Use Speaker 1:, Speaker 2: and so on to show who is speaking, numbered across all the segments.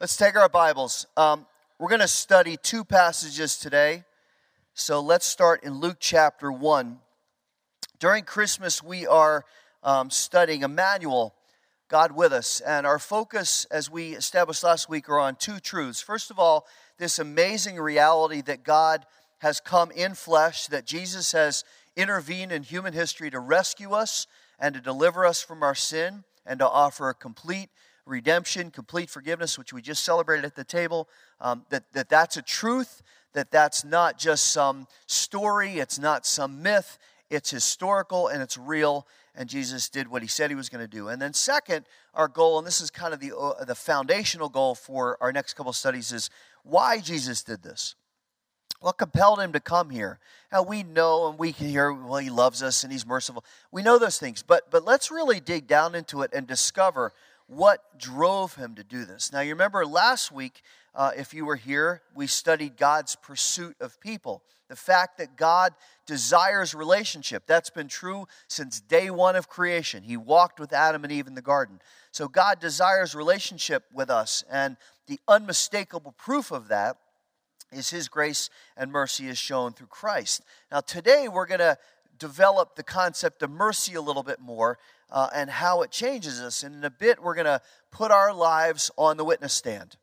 Speaker 1: Let's take our Bibles. Um, we're going to study two passages today. So let's start in Luke chapter 1. During Christmas, we are um, studying Emmanuel, God with us. And our focus, as we established last week, are on two truths. First of all, this amazing reality that God has come in flesh, that Jesus has intervened in human history to rescue us and to deliver us from our sin and to offer a complete redemption, complete forgiveness, which we just celebrated at the table, um, that, that that's a truth, that that's not just some story, it's not some myth, it's historical and it's real, and Jesus did what he said he was going to do. And then, second, our goal, and this is kind of the, uh, the foundational goal for our next couple studies, is why Jesus did this. What compelled him to come here? Now we know and we can hear, well, he loves us and he's merciful. We know those things, but but let's really dig down into it and discover what drove him to do this. Now, you remember last week, uh, if you were here, we studied God's pursuit of people. The fact that God desires relationship. That's been true since day one of creation. He walked with Adam and Eve in the garden. So, God desires relationship with us. And the unmistakable proof of that is His grace and mercy is shown through Christ. Now, today we're going to develop the concept of mercy a little bit more uh, and how it changes us. And in a bit, we're going to put our lives on the witness stand.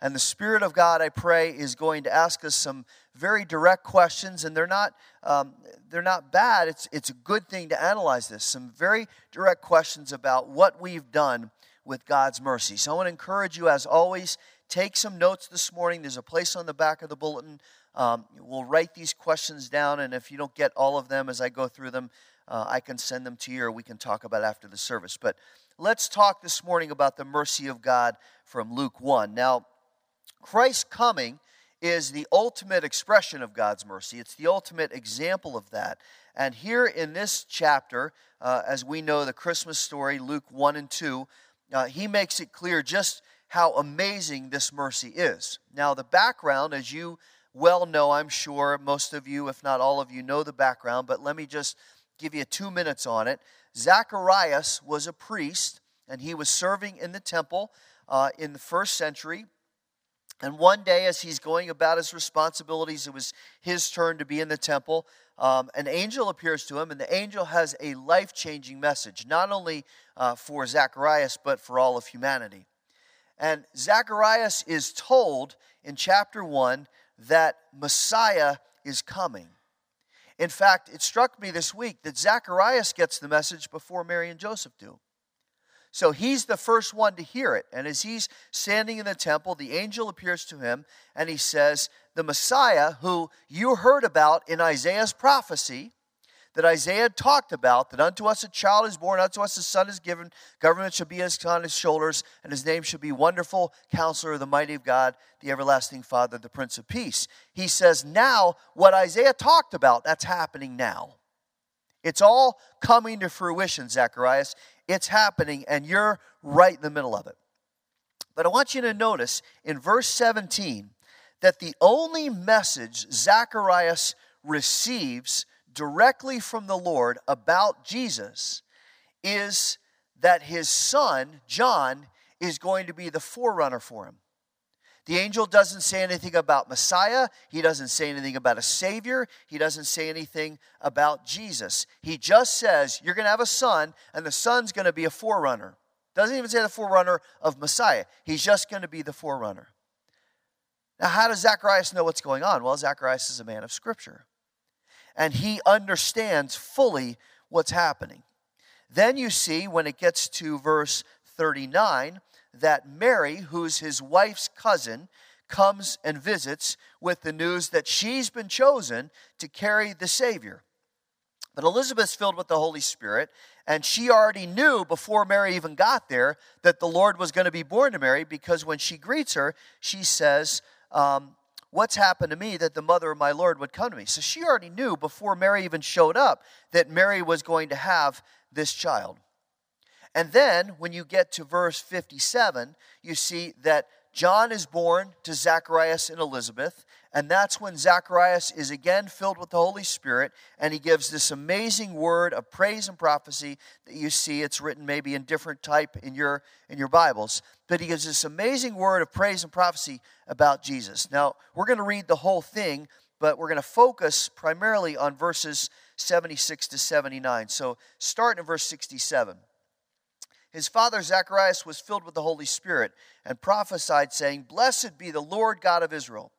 Speaker 1: And the Spirit of God, I pray, is going to ask us some very direct questions, and they're not um, they're not bad. It's it's a good thing to analyze this. Some very direct questions about what we've done with God's mercy. So I want to encourage you, as always, take some notes this morning. There's a place on the back of the bulletin. Um, we'll write these questions down, and if you don't get all of them as I go through them, uh, I can send them to you or we can talk about after the service. But let's talk this morning about the mercy of God from Luke 1. Now, Christ's coming is the ultimate expression of God's mercy, it's the ultimate example of that. And here in this chapter, uh, as we know the Christmas story, Luke 1 and 2, uh, he makes it clear just how amazing this mercy is. Now, the background, as you well know, I'm sure most of you, if not all of you, know the background, but let me just give you two minutes on it. Zacharias was a priest, and he was serving in the temple uh, in the first century. And one day, as he's going about his responsibilities, it was his turn to be in the temple. Um, an angel appears to him, and the angel has a life changing message, not only uh, for Zacharias, but for all of humanity. And Zacharias is told in chapter 1 that Messiah is coming. In fact, it struck me this week that Zacharias gets the message before Mary and Joseph do. So he's the first one to hear it. And as he's standing in the temple, the angel appears to him and he says, The Messiah, who you heard about in Isaiah's prophecy, that Isaiah talked about that unto us a child is born, unto us a son is given, government shall be on his shoulders, and his name shall be Wonderful Counselor, of the Mighty of God, the Everlasting Father, the Prince of Peace. He says, now what Isaiah talked about, that's happening now. It's all coming to fruition, Zacharias. It's happening, and you're right in the middle of it. But I want you to notice in verse 17 that the only message Zacharias receives directly from the Lord about Jesus is that his son, John, is going to be the forerunner for him. The angel doesn't say anything about Messiah. He doesn't say anything about a Savior. He doesn't say anything about Jesus. He just says, You're going to have a son, and the son's going to be a forerunner. Doesn't even say the forerunner of Messiah. He's just going to be the forerunner. Now, how does Zacharias know what's going on? Well, Zacharias is a man of Scripture and he understands fully what's happening. Then you see, when it gets to verse 39, that Mary, who's his wife's cousin, comes and visits with the news that she's been chosen to carry the Savior. But Elizabeth's filled with the Holy Spirit, and she already knew before Mary even got there that the Lord was going to be born to Mary because when she greets her, she says, um, What's happened to me that the mother of my Lord would come to me? So she already knew before Mary even showed up that Mary was going to have this child. And then when you get to verse 57, you see that John is born to Zacharias and Elizabeth, and that's when Zacharias is again filled with the Holy Spirit, and he gives this amazing word of praise and prophecy that you see. It's written maybe in different type in your in your Bibles. But he gives this amazing word of praise and prophecy about Jesus. Now, we're going to read the whole thing, but we're going to focus primarily on verses 76 to 79. So, start in verse 67. His father Zacharias was filled with the Holy Spirit and prophesied, saying, Blessed be the Lord God of Israel,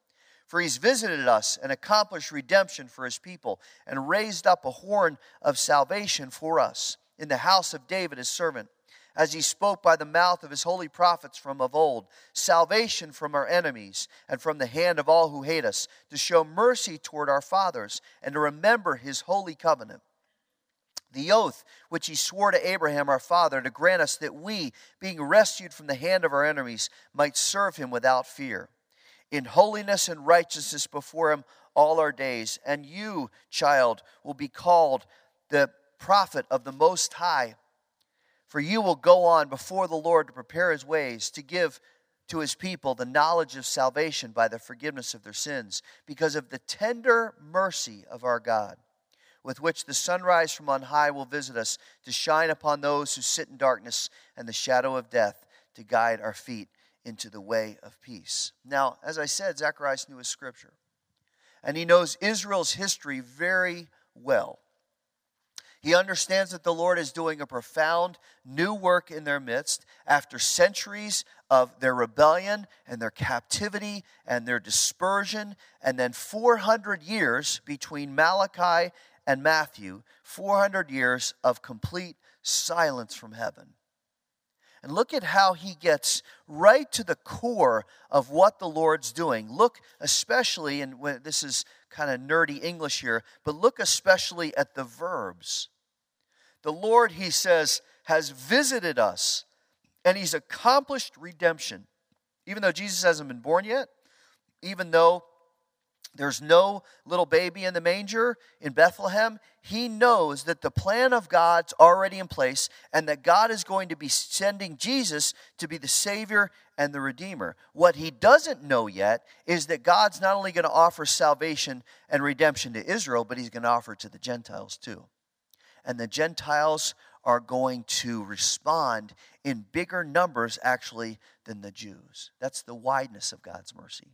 Speaker 1: for he's visited us and accomplished redemption for his people, and raised up a horn of salvation for us in the house of David his servant, as he spoke by the mouth of his holy prophets from of old, salvation from our enemies and from the hand of all who hate us, to show mercy toward our fathers, and to remember his holy covenant the oath which he swore to Abraham our father to grant us that we, being rescued from the hand of our enemies, might serve him without fear, in holiness and righteousness before him all our days. And you, child, will be called the prophet of the Most High, for you will go on before the Lord to prepare his ways, to give to his people the knowledge of salvation by the forgiveness of their sins, because of the tender mercy of our God with which the sunrise from on high will visit us, to shine upon those who sit in darkness and the shadow of death, to guide our feet into the way of peace. Now, as I said, Zacharias knew his scripture, and he knows Israel's history very well. He understands that the Lord is doing a profound new work in their midst after centuries of their rebellion and their captivity and their dispersion, and then 400 years between Malachi and Matthew 400 years of complete silence from heaven. And look at how he gets right to the core of what the Lord's doing. Look especially, and this is kind of nerdy English here, but look especially at the verbs. The Lord, he says, has visited us and he's accomplished redemption. Even though Jesus hasn't been born yet, even though there's no little baby in the manger in Bethlehem. He knows that the plan of God's already in place and that God is going to be sending Jesus to be the Savior and the Redeemer. What he doesn't know yet is that God's not only going to offer salvation and redemption to Israel, but he's going to offer it to the Gentiles too. And the Gentiles are going to respond in bigger numbers, actually, than the Jews. That's the wideness of God's mercy.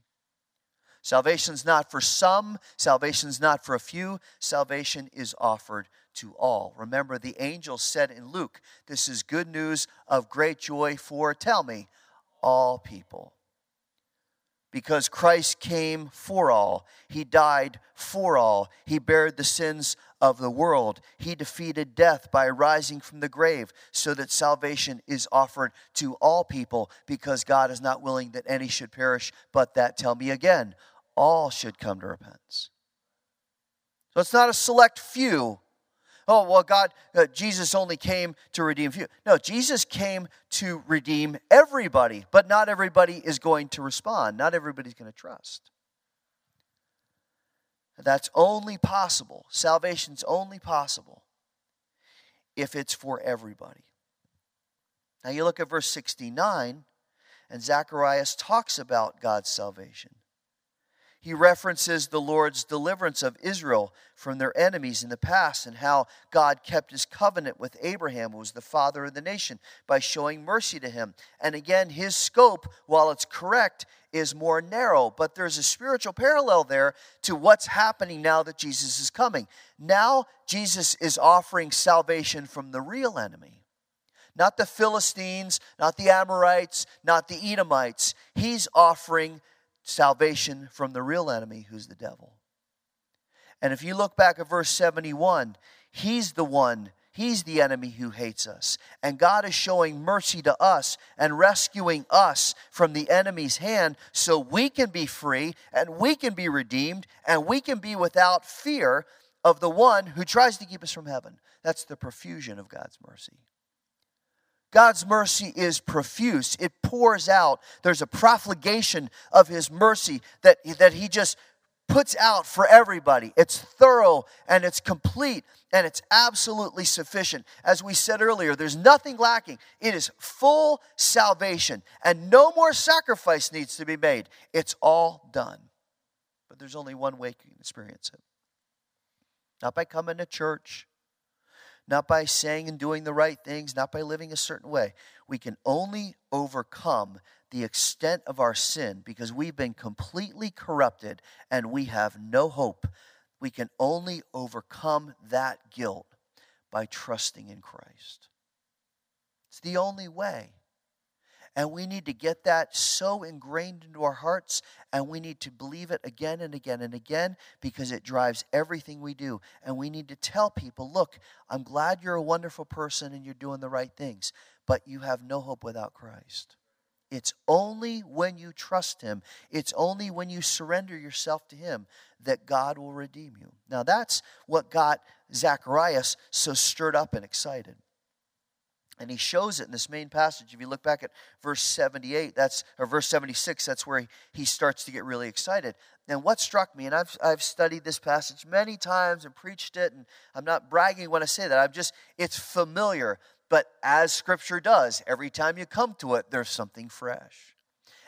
Speaker 1: Salvation's not for some, salvation's not for a few, salvation is offered to all. Remember, the angel said in Luke, This is good news of great joy for, tell me, all people. Because Christ came for all, He died for all, He bared the sins of the world, He defeated death by rising from the grave, so that salvation is offered to all people, because God is not willing that any should perish, but that, tell me again, all should come to repentance. So it's not a select few. Oh, well, God, uh, Jesus only came to redeem few. No, Jesus came to redeem everybody, but not everybody is going to respond. Not everybody's going to trust. That's only possible. Salvation's only possible if it's for everybody. Now you look at verse 69, and Zacharias talks about God's salvation he references the Lord's deliverance of Israel from their enemies in the past and how God kept his covenant with Abraham, who was the father of the nation, by showing mercy to him. And again, his scope, while it's correct, is more narrow, but there's a spiritual parallel there to what's happening now that Jesus is coming. Now, Jesus is offering salvation from the real enemy. Not the Philistines, not the Amorites, not the Edomites. He's offering salvation from the real enemy, who's the devil. And if you look back at verse 71, he's the one, he's the enemy who hates us. And God is showing mercy to us and rescuing us from the enemy's hand so we can be free and we can be redeemed and we can be without fear of the one who tries to keep us from heaven. That's the profusion of God's mercy. God's mercy is profuse. It pours out. There's a profligation of His mercy that, that He just puts out for everybody. It's thorough and it's complete and it's absolutely sufficient. As we said earlier, there's nothing lacking. It is full salvation and no more sacrifice needs to be made. It's all done. But there's only one way you can experience it not by coming to church, not by saying and doing the right things, not by living a certain way. We can only overcome the extent of our sin because we've been completely corrupted and we have no hope. We can only overcome that guilt by trusting in Christ. It's the only way. And we need to get that so ingrained into our hearts, and we need to believe it again and again and again because it drives everything we do. And we need to tell people look, I'm glad you're a wonderful person and you're doing the right things, but you have no hope without Christ. It's only when you trust Him, it's only when you surrender yourself to Him that God will redeem you. Now, that's what got Zacharias so stirred up and excited. And he shows it in this main passage. If you look back at verse 78, that's or verse 76, that's where he, he starts to get really excited. And what struck me, and I've, I've studied this passage many times and preached it, and I'm not bragging when I say that. I'm just, it's familiar. But as scripture does, every time you come to it, there's something fresh.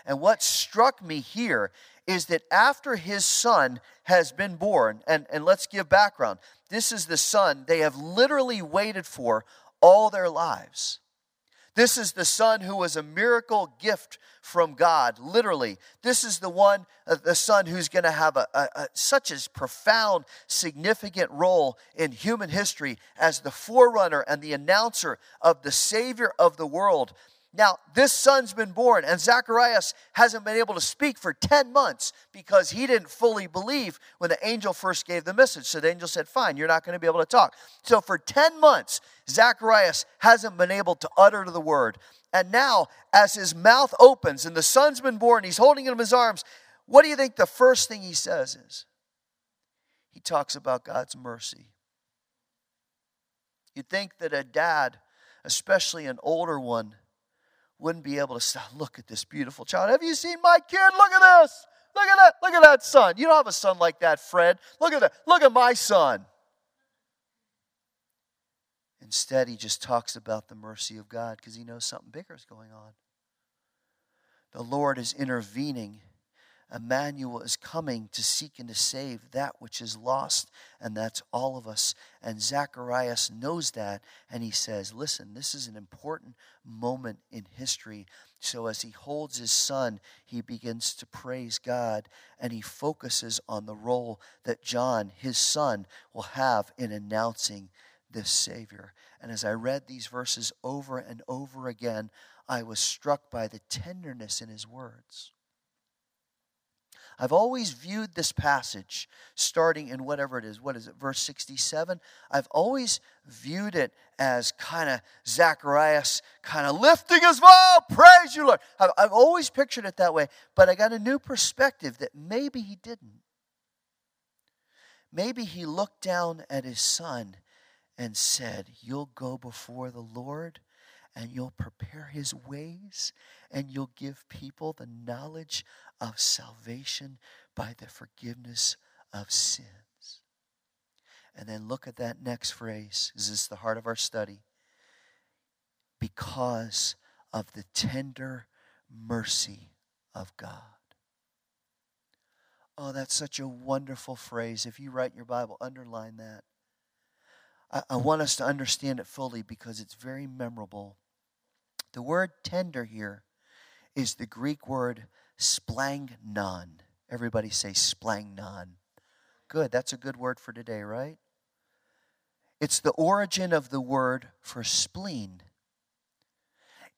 Speaker 1: And what struck me here is that after his son has been born, and, and let's give background. This is the son they have literally waited for all their lives. This is the son who was a miracle gift from God, literally. This is the one, uh, the son who's going to have a, a, a, such a profound, significant role in human history as the forerunner and the announcer of the Savior of the world. Now, this son's been born, and Zacharias hasn't been able to speak for 10 months because he didn't fully believe when the angel first gave the message. So the angel said, Fine, you're not going to be able to talk. So for 10 months, Zacharias hasn't been able to utter the word. And now, as his mouth opens and the son's been born, he's holding him in his arms. What do you think the first thing he says is? He talks about God's mercy. You'd think that a dad, especially an older one, wouldn't be able to stop. Look at this beautiful child. Have you seen my kid? Look at this. Look at that. Look at that son. You don't have a son like that, Fred. Look at that. Look at my son. Instead, he just talks about the mercy of God because he knows something bigger is going on. The Lord is intervening Emmanuel is coming to seek and to save that which is lost, and that's all of us. And Zacharias knows that, and he says, Listen, this is an important moment in history. So as he holds his son, he begins to praise God, and he focuses on the role that John, his son, will have in announcing this Savior. And as I read these verses over and over again, I was struck by the tenderness in his words. I've always viewed this passage starting in whatever it is. What is it, verse 67? I've always viewed it as kind of Zacharias kind of lifting his voice, praise you, Lord. I've, I've always pictured it that way, but I got a new perspective that maybe he didn't. Maybe he looked down at his son and said, You'll go before the Lord and you'll prepare his ways and you'll give people the knowledge of salvation by the forgiveness of sins. And then look at that next phrase. This Is the heart of our study? Because of the tender mercy of God. Oh, that's such a wonderful phrase. If you write your Bible, underline that. I, I want us to understand it fully because it's very memorable. The word tender here is the Greek word splangnon. Everybody say splangnon. Good, that's a good word for today, right? It's the origin of the word for spleen.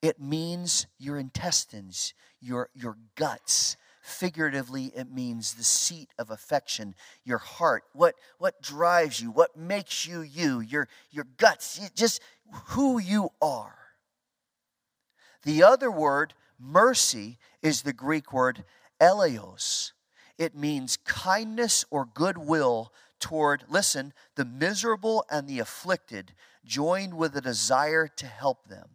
Speaker 1: It means your intestines, your, your guts. Figuratively, it means the seat of affection, your heart, what, what drives you, what makes you you, your, your guts, just who you are. The other word Mercy is the Greek word eleos. It means kindness or goodwill toward, listen, the miserable and the afflicted, joined with a desire to help them.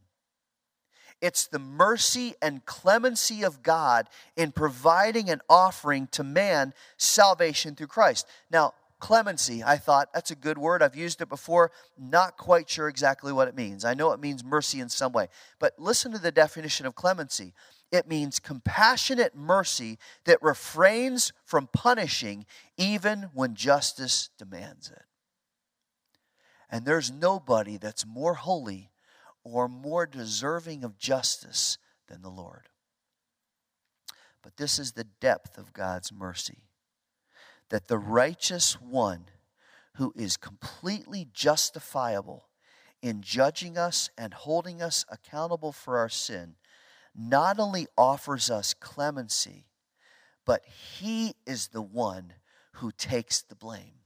Speaker 1: It's the mercy and clemency of God in providing an offering to man salvation through Christ. Now, clemency, I thought that's a good word. I've used it before, not quite sure exactly what it means. I know it means mercy in some way, but listen to the definition of clemency it means compassionate mercy that refrains from punishing even when justice demands it. And there's nobody that's more holy or more deserving of justice than the Lord. But this is the depth of God's mercy that the righteous one who is completely justifiable in judging us and holding us accountable for our sin not only offers us clemency, but he is the one who takes the blame.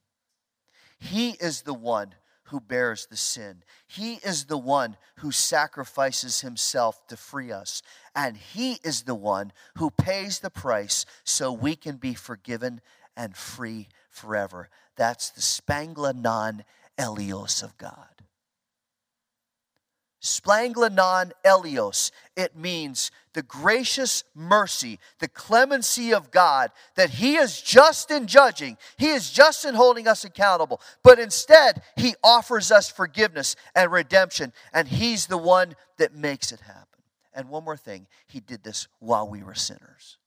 Speaker 1: He is the one who bears the sin. He is the one who sacrifices himself to free us. And He is the one who pays the price so we can be forgiven and free forever. That's the spangla non eleos of God. Spangla non eleos. It means the gracious mercy, the clemency of God, that He is just in judging, He is just in holding us accountable, but instead He offers us forgiveness and redemption, and He's the one that makes it happen. And one more thing, He did this while we were sinners.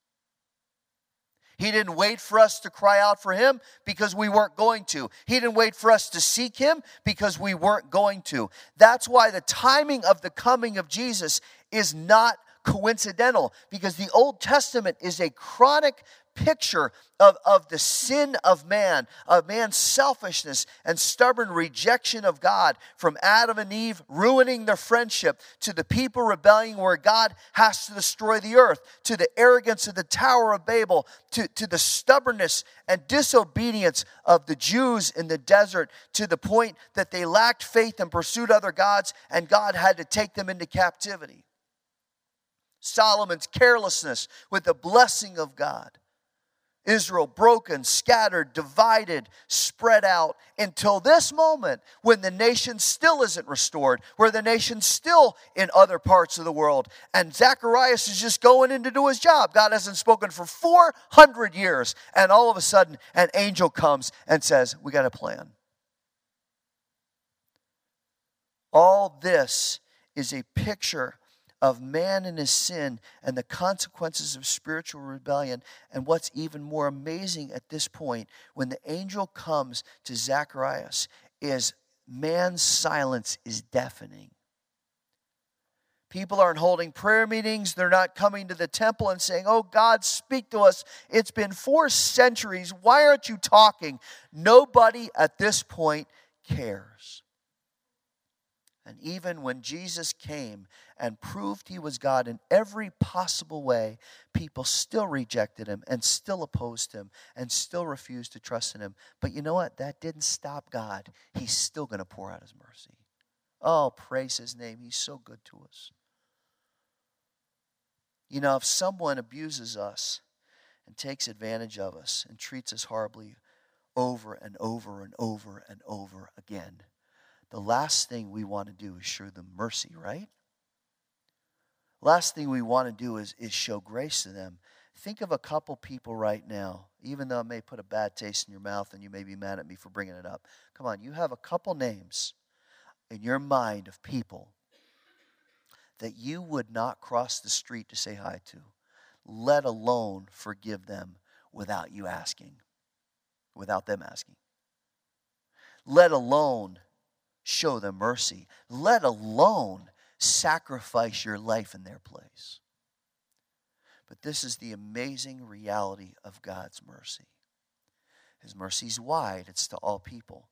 Speaker 1: He didn't wait for us to cry out for him because we weren't going to. He didn't wait for us to seek him because we weren't going to. That's why the timing of the coming of Jesus is not coincidental because the Old Testament is a chronic picture of, of the sin of man, of man's selfishness and stubborn rejection of God, from Adam and Eve ruining their friendship, to the people rebelling where God has to destroy the earth, to the arrogance of the Tower of Babel, to, to the stubbornness and disobedience of the Jews in the desert, to the point that they lacked faith and pursued other gods, and God had to take them into captivity. Solomon's carelessness with the blessing of God Israel broken, scattered, divided, spread out until this moment when the nation still isn't restored, where the nation's still in other parts of the world. And Zacharias is just going in to do his job. God hasn't spoken for 400 years. And all of a sudden, an angel comes and says, We got a plan. All this is a picture of man and his sin and the consequences of spiritual rebellion. And what's even more amazing at this point, when the angel comes to Zacharias, is man's silence is deafening. People aren't holding prayer meetings. They're not coming to the temple and saying, Oh, God, speak to us. It's been four centuries. Why aren't you talking? Nobody at this point cares. And even when Jesus came and proved he was God in every possible way, people still rejected him and still opposed him and still refused to trust in him. But you know what? That didn't stop God. He's still going to pour out his mercy. Oh, praise his name. He's so good to us. You know, if someone abuses us and takes advantage of us and treats us horribly over and over and over and over again, the last thing we want to do is show them mercy, right? Last thing we want to do is, is show grace to them. Think of a couple people right now, even though it may put a bad taste in your mouth and you may be mad at me for bringing it up. Come on, you have a couple names in your mind of people that you would not cross the street to say hi to, let alone forgive them without you asking, without them asking. Let alone show them mercy, let alone sacrifice your life in their place. But this is the amazing reality of God's mercy. His mercy is wide, it's to all people.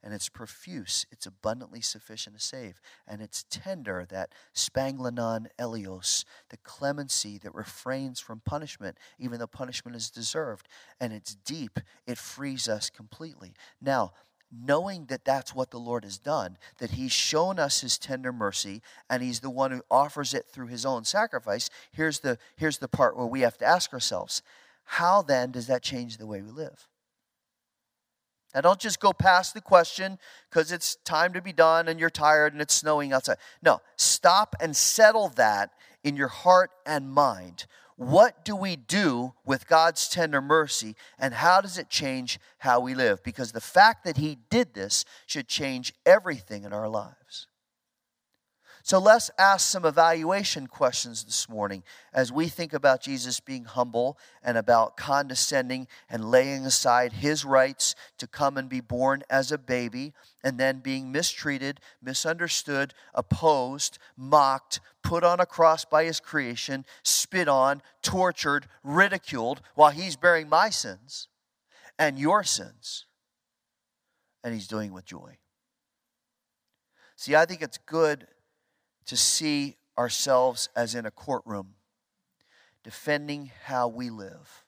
Speaker 1: And it's profuse, it's abundantly sufficient to save. And it's tender, that splangnon eleos, the clemency that refrains from punishment, even though punishment is deserved. And it's deep, it frees us completely. Now, knowing that that's what the Lord has done, that He's shown us His tender mercy, and He's the one who offers it through His own sacrifice, here's the, here's the part where we have to ask ourselves how then does that change the way we live? Now, don't just go past the question because it's time to be done and you're tired and it's snowing outside. No, stop and settle that in your heart and mind. What do we do with God's tender mercy and how does it change how we live? Because the fact that He did this should change everything in our lives. So let's ask some evaluation questions this morning as we think about Jesus being humble and about condescending and laying aside his rights to come and be born as a baby and then being mistreated, misunderstood, opposed, mocked, put on a cross by his creation, spit on, tortured, ridiculed while he's bearing my sins and your sins. And he's doing it with joy. See, I think it's good to see ourselves as in a courtroom, defending how we live.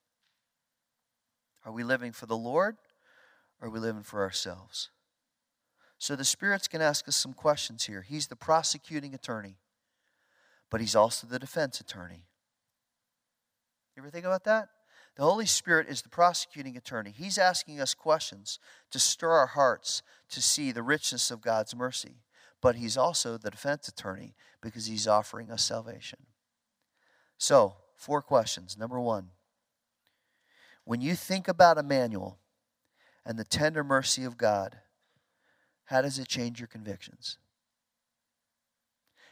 Speaker 1: Are we living for the Lord or are we living for ourselves? So the Spirit's going to ask us some questions here. He's the prosecuting attorney, but he's also the defense attorney. You ever think about that? The Holy Spirit is the prosecuting attorney. He's asking us questions to stir our hearts to see the richness of God's mercy but he's also the defense attorney because he's offering us salvation. So, four questions. Number one, when you think about Emmanuel and the tender mercy of God, how does it change your convictions?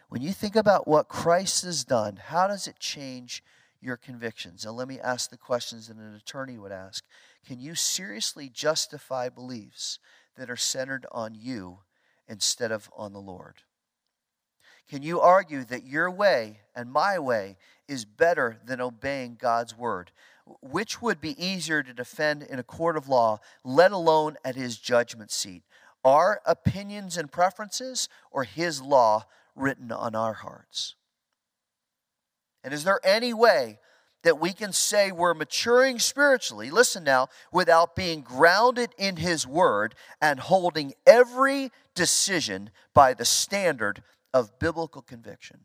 Speaker 1: When you think about what Christ has done, how does it change your convictions? Now, let me ask the questions that an attorney would ask. Can you seriously justify beliefs that are centered on you instead of on the Lord? Can you argue that your way and my way is better than obeying God's word? Which would be easier to defend in a court of law, let alone at his judgment seat? Our opinions and preferences or his law written on our hearts? And is there any way that we can say we're maturing spiritually, listen now, without being grounded in His Word and holding every decision by the standard of biblical conviction.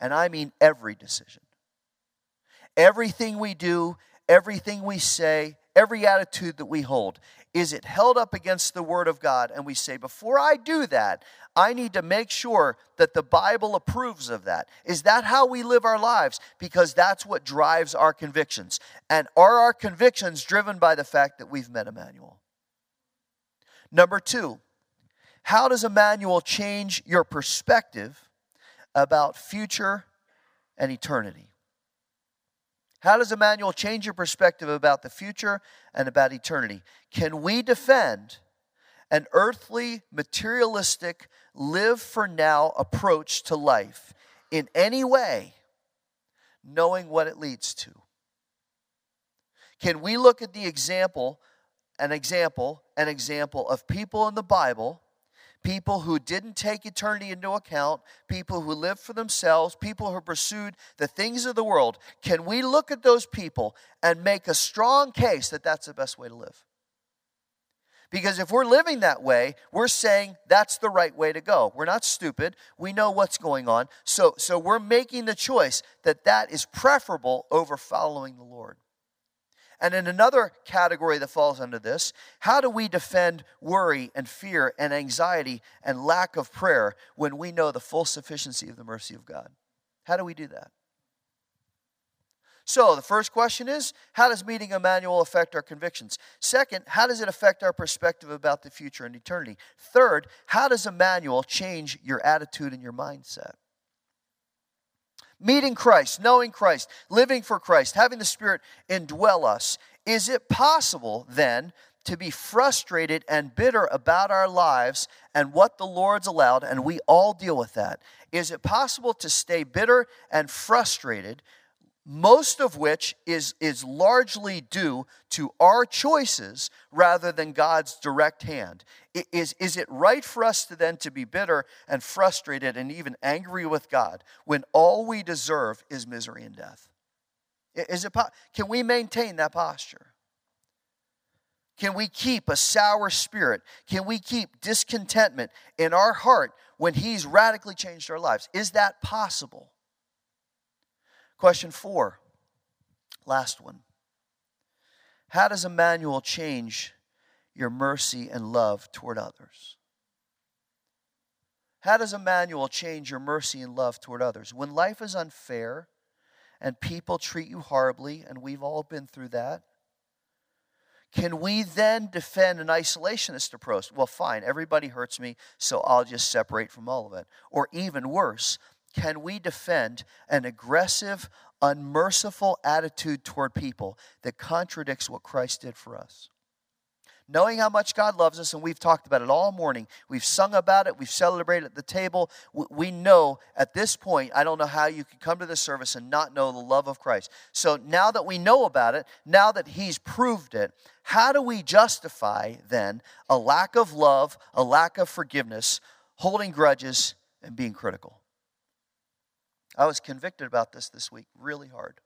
Speaker 1: And I mean every decision. Everything we do, everything we say, every attitude that we hold, is it held up against the Word of God? And we say, before I do that, I need to make sure that the Bible approves of that. Is that how we live our lives? Because that's what drives our convictions. And are our convictions driven by the fact that we've met Emmanuel? Number two, how does Emmanuel change your perspective about future and eternity? How does Emmanuel change your perspective about the future and about eternity? Can we defend an earthly, materialistic, live for now approach to life in any way, knowing what it leads to? Can we look at the example, an example, an example of people in the Bible people who didn't take eternity into account, people who lived for themselves, people who pursued the things of the world, can we look at those people and make a strong case that that's the best way to live? Because if we're living that way, we're saying that's the right way to go. We're not stupid. We know what's going on. So, so we're making the choice that that is preferable over following the Lord. And in another category that falls under this, how do we defend worry and fear and anxiety and lack of prayer when we know the full sufficiency of the mercy of God? How do we do that? So, the first question is how does meeting Emmanuel affect our convictions? Second, how does it affect our perspective about the future and eternity? Third, how does Emmanuel change your attitude and your mindset? Meeting Christ, knowing Christ, living for Christ, having the Spirit indwell us, is it possible then to be frustrated and bitter about our lives and what the Lord's allowed, and we all deal with that? Is it possible to stay bitter and frustrated most of which is, is largely due to our choices rather than God's direct hand. Is, is it right for us to then to be bitter and frustrated and even angry with God when all we deserve is misery and death? Is it, can we maintain that posture? Can we keep a sour spirit? Can we keep discontentment in our heart when He's radically changed our lives? Is that possible? Question four, last one. How does Emmanuel change your mercy and love toward others? How does Emmanuel change your mercy and love toward others? When life is unfair and people treat you horribly, and we've all been through that, can we then defend an isolationist approach? Well, fine, everybody hurts me, so I'll just separate from all of it. Or even worse, can we defend an aggressive, unmerciful attitude toward people that contradicts what Christ did for us? knowing how much God loves us, and we've talked about it all morning. We've sung about it, we've celebrated at the table. We know at this point, I don't know how you could come to this service and not know the love of Christ. So now that we know about it, now that He's proved it, how do we justify then a lack of love, a lack of forgiveness, holding grudges, and being critical? I was convicted about this this week really hard.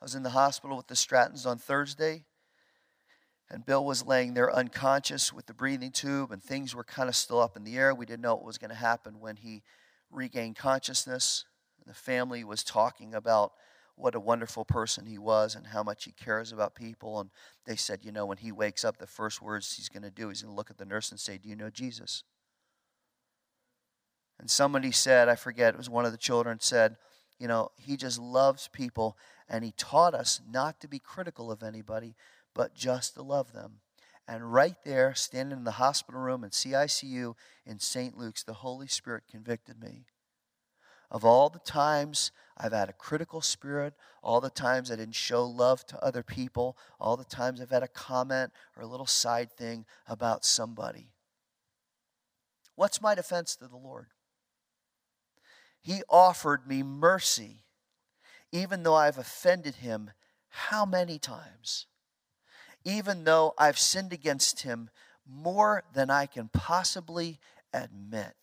Speaker 1: I was in the hospital with the Strattons on Thursday and Bill was laying there unconscious with the breathing tube, and things were kind of still up in the air. We didn't know what was going to happen when he regained consciousness. And the family was talking about what a wonderful person he was and how much he cares about people. And they said, you know, when he wakes up, the first words he's going to do is going to look at the nurse and say, Do you know Jesus? And somebody said, I forget, it was one of the children, said, You know, he just loves people and he taught us not to be critical of anybody, but just to love them. And right there, standing in the hospital room in CICU in St. Luke's, the Holy Spirit convicted me of all the times I've had a critical spirit, all the times I didn't show love to other people, all the times I've had a comment or a little side thing about somebody. What's my defense to the Lord? He offered me mercy, even though I've offended him how many times? even though I've sinned against him more than I can possibly admit.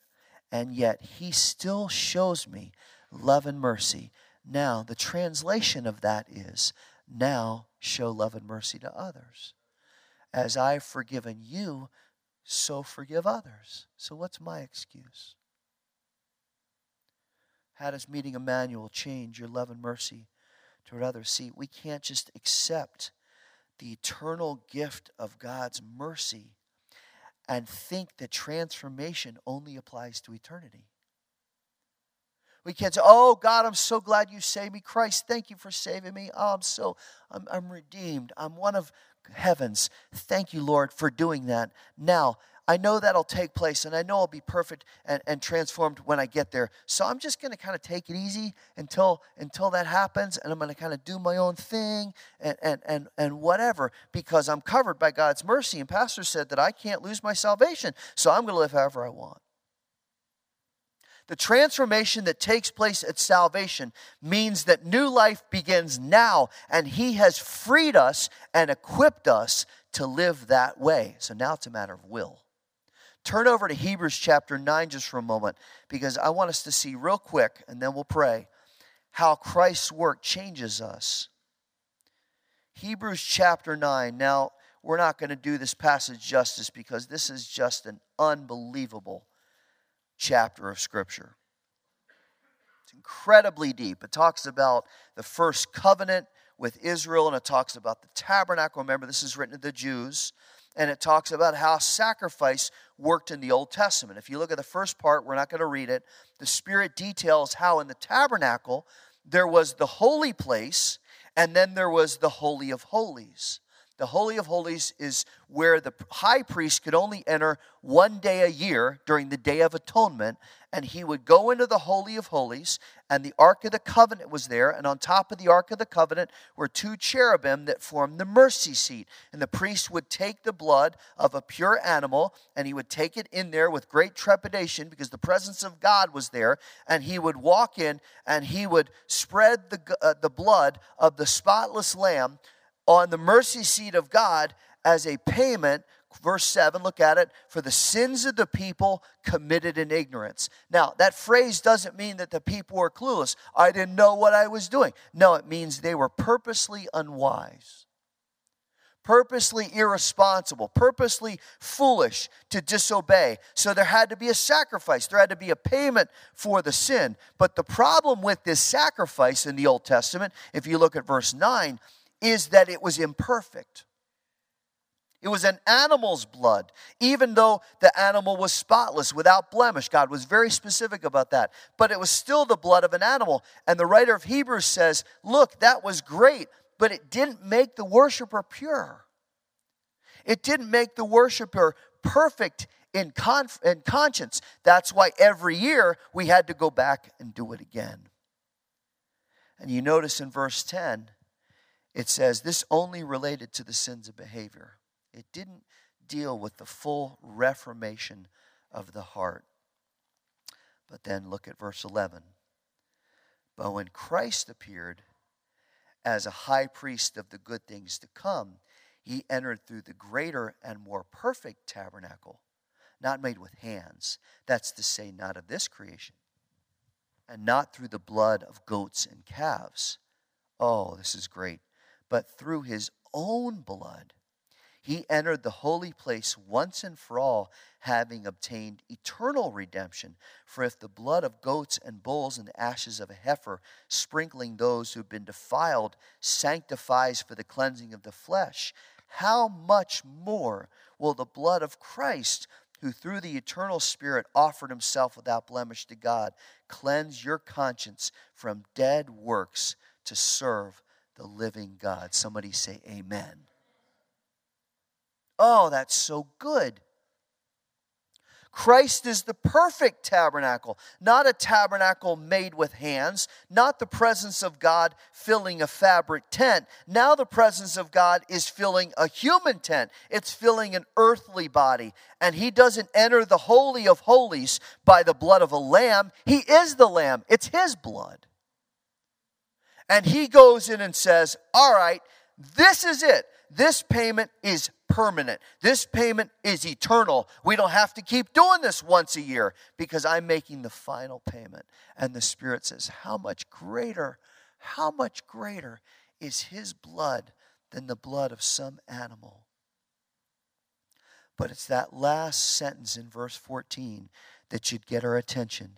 Speaker 1: And yet he still shows me love and mercy. Now, the translation of that is now show love and mercy to others. As I've forgiven you, so forgive others. So, what's my excuse? How does meeting Emmanuel change your love and mercy toward others? See, we can't just accept the eternal gift of God's mercy and think that transformation only applies to eternity. We can't say, "Oh God, I'm so glad you saved me. Christ, thank you for saving me. Oh, I'm so I'm, I'm redeemed. I'm one of heaven's. Thank you, Lord, for doing that." Now, I know that'll take place and I know I'll be perfect and, and transformed when I get there. So I'm just going to kind of take it easy until, until that happens and I'm going to kind of do my own thing and, and, and, and whatever because I'm covered by God's mercy. And Pastor said that I can't lose my salvation. So I'm going to live however I want. The transformation that takes place at salvation means that new life begins now, and He has freed us and equipped us to live that way. So now it's a matter of will. Turn over to Hebrews chapter 9 just for a moment because I want us to see real quick, and then we'll pray, how Christ's work changes us. Hebrews chapter 9. Now, we're not going to do this passage justice because this is just an unbelievable chapter of Scripture. It's incredibly deep. It talks about the first covenant with Israel and it talks about the tabernacle. Remember, this is written to the Jews and it talks about how sacrifice worked in the Old Testament. If you look at the first part, we're not going to read it. The Spirit details how in the tabernacle there was the holy place and then there was the Holy of Holies. The Holy of Holies is where the high priest could only enter one day a year during the Day of Atonement, and he would go into the Holy of Holies, and the Ark of the Covenant was there, and on top of the Ark of the Covenant were two cherubim that formed the mercy seat. And the priest would take the blood of a pure animal, and he would take it in there with great trepidation because the presence of God was there, and he would walk in and he would spread the, uh, the blood of the spotless lamb on the mercy seat of God as a payment verse 7, look at it, for the sins of the people committed in ignorance. Now, that phrase doesn't mean that the people were clueless. I didn't know what I was doing. No, it means they were purposely unwise, purposely irresponsible, purposely foolish to disobey. So there had to be a sacrifice, there had to be a payment for the sin. But the problem with this sacrifice in the Old Testament, if you look at verse 9, is that it was imperfect. It was an animal's blood, even though the animal was spotless, without blemish. God was very specific about that. But it was still the blood of an animal. And the writer of Hebrews says, Look, that was great, but it didn't make the worshiper pure. It didn't make the worshiper perfect in, conf- in conscience. That's why every year we had to go back and do it again. And you notice in verse 10, it says this only related to the sins of behavior. It didn't deal with the full reformation of the heart. But then look at verse 11. But when Christ appeared as a high priest of the good things to come, he entered through the greater and more perfect tabernacle, not made with hands. That's to say, not of this creation, and not through the blood of goats and calves. Oh, this is great. But through his own blood he entered the holy place once and for all, having obtained eternal redemption. For if the blood of goats and bulls and the ashes of a heifer, sprinkling those who have been defiled, sanctifies for the cleansing of the flesh, how much more will the blood of Christ, who through the eternal Spirit offered himself without blemish to God, cleanse your conscience from dead works to serve the living God? Somebody say, Amen. Oh, that's so good. Christ is the perfect tabernacle, not a tabernacle made with hands, not the presence of God filling a fabric tent. Now the presence of God is filling a human tent, it's filling an earthly body. And He doesn't enter the Holy of Holies by the blood of a lamb, He is the lamb, it's His blood. And He goes in and says, All right, this is it. This payment is permanent. This payment is eternal. We don't have to keep doing this once a year because I'm making the final payment. And the Spirit says, How much greater, how much greater is His blood than the blood of some animal? But it's that last sentence in verse 14 that should get our attention.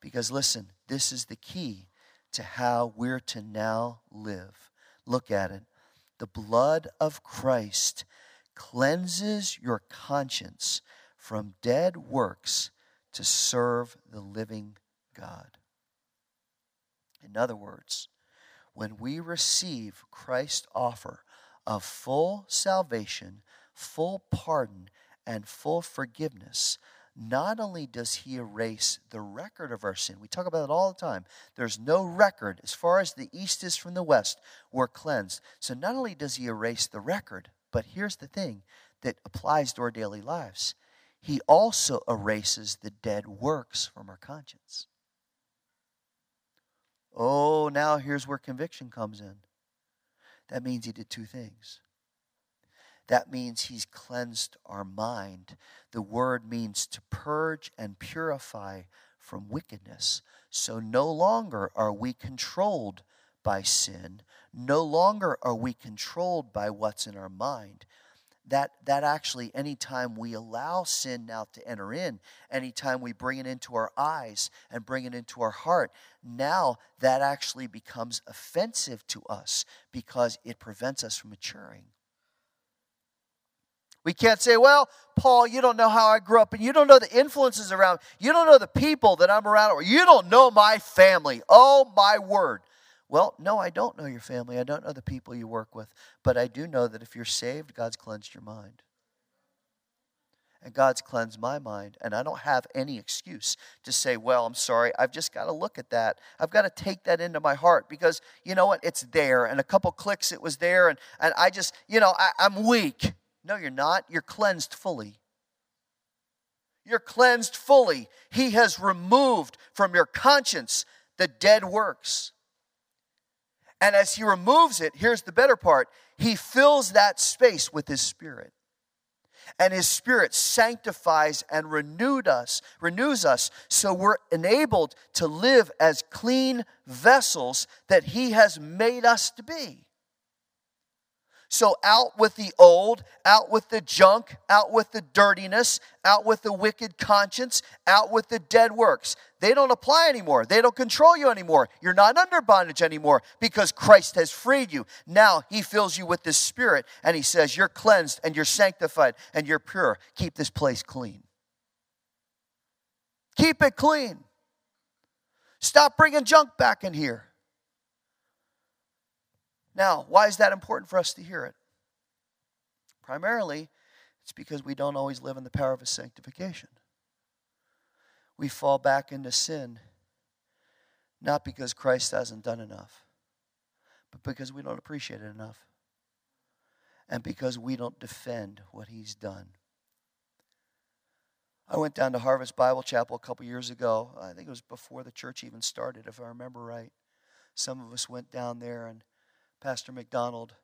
Speaker 1: Because listen, this is the key to how we're to now live. Look at it. The blood of Christ cleanses your conscience from dead works to serve the living God. In other words, when we receive Christ's offer of full salvation, full pardon, and full forgiveness, not only does he erase the record of our sin, we talk about it all the time. There's no record. As far as the east is from the west, we're cleansed. So not only does he erase the record, but here's the thing that applies to our daily lives He also erases the dead works from our conscience. Oh, now here's where conviction comes in. That means He did two things. That means He's cleansed our mind. The word means to purge and purify from wickedness. So no longer are we controlled by sin. No longer are we controlled by what's in our mind. That, that actually, anytime we allow sin now to enter in, anytime we bring it into our eyes and bring it into our heart, now that actually becomes offensive to us because it prevents us from maturing. We can't say, well, Paul, you don't know how I grew up, and you don't know the influences around. You don't know the people that I'm around, or you don't know my family. Oh, my word. Well, no, I don't know your family. I don't know the people you work with. But I do know that if you're saved, God's cleansed your mind. And God's cleansed my mind. And I don't have any excuse to say, well, I'm sorry. I've just got to look at that. I've got to take that into my heart because you know what? It's there. And a couple clicks, it was there. And, and I just, you know, I, I'm weak. No, you're not. You're cleansed fully. You're cleansed fully. He has removed from your conscience the dead works. And as he removes it, here's the better part he fills that space with his spirit. And his spirit sanctifies and renewed us, renews us, so we're enabled to live as clean vessels that he has made us to be. So out with the old, out with the junk, out with the dirtiness, out with the wicked conscience, out with the dead works. They don't apply anymore. They don't control you anymore. You're not under bondage anymore because Christ has freed you. Now he fills you with the Spirit and he says, You're cleansed and you're sanctified and you're pure. Keep this place clean. Keep it clean. Stop bringing junk back in here. Now, why is that important for us to hear it? Primarily It's because we don't always live in the power of His sanctification. We fall back into sin, not because Christ hasn't done enough, but because we don't appreciate it enough, and because we don't defend what He's done. I went down to Harvest Bible Chapel a couple years ago. I think it was before the church even started, if I remember right. Some of us went down there, and Pastor MacDonald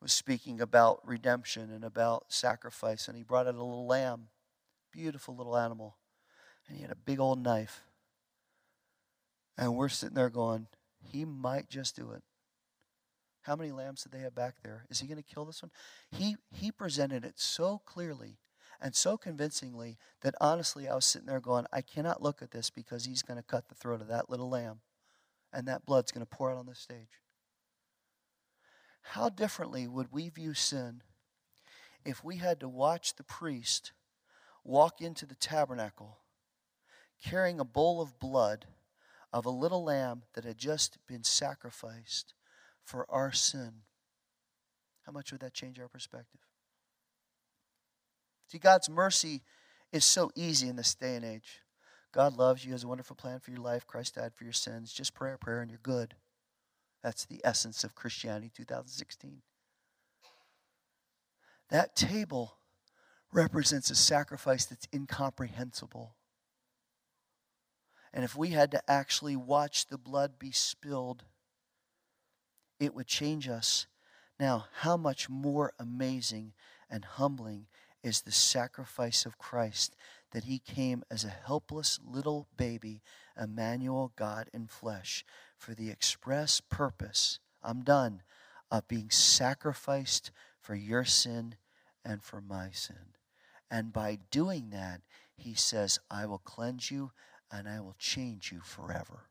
Speaker 1: was speaking about redemption and about sacrifice, and he brought out a little lamb, beautiful little animal, and he had a big old knife. And we're sitting there going, he might just do it. How many lambs did they have back there? Is he going to kill this one? He, he presented it so clearly and so convincingly that honestly, I was sitting there going, I cannot look at this because he's going to cut the throat of that little lamb, and that blood's going to pour out on the stage. How differently would we view sin if we had to watch the priest walk into the tabernacle carrying a bowl of blood of a little lamb that had just been sacrificed for our sin? How much would that change our perspective? See, God's mercy is so easy in this day and age. God loves you, has a wonderful plan for your life. Christ died for your sins. Just pray a prayer and you're good. That's the essence of Christianity 2016. That table represents a sacrifice that's incomprehensible. And if we had to actually watch the blood be spilled, it would change us. Now, how much more amazing and humbling is the sacrifice of Christ that he came as a helpless little baby, Emmanuel, God in flesh, for the express purpose, I'm done, of being sacrificed for your sin and for my sin. And by doing that, he says, I will cleanse you and I will change you forever.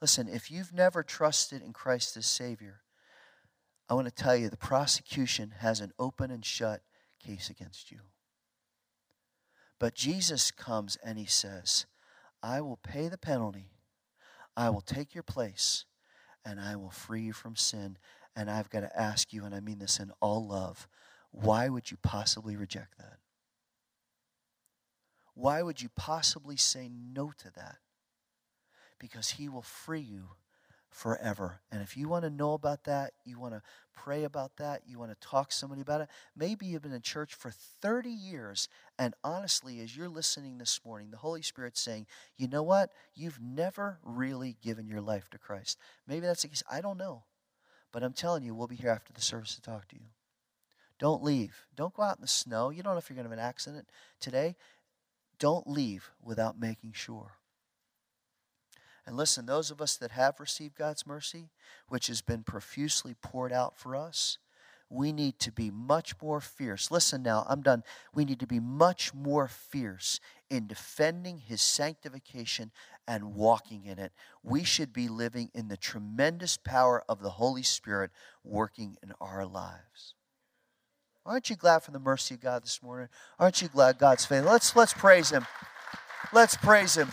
Speaker 1: Listen, if you've never trusted in Christ as Savior, I want to tell you the prosecution has an open and shut case against you. But Jesus comes and he says, I will pay the penalty, I will take your place, and I will free you from sin. And I've got to ask you, and I mean this in all love, why would you possibly reject that? Why would you possibly say no to that? Because he will free you forever. And if you want to know about that, you want to pray about that, you want to talk to somebody about it, maybe you've been in church for 30 years, and honestly, as you're listening this morning, the Holy Spirit's saying, you know what? You've never really given your life to Christ. Maybe that's the case. I don't know. But I'm telling you, we'll be here after the service to talk to you. Don't leave. Don't go out in the snow. You don't know if you're going to have an accident today. Don't leave without making sure. And listen, those of us that have received God's mercy, which has been profusely poured out for us, we need to be much more fierce. Listen now, I'm done. We need to be much more fierce in defending his sanctification and walking in it. We should be living in the tremendous power of the Holy Spirit working in our lives. Aren't you glad for the mercy of God this morning? Aren't you glad God's faithful? Let's let's praise him. Let's praise him.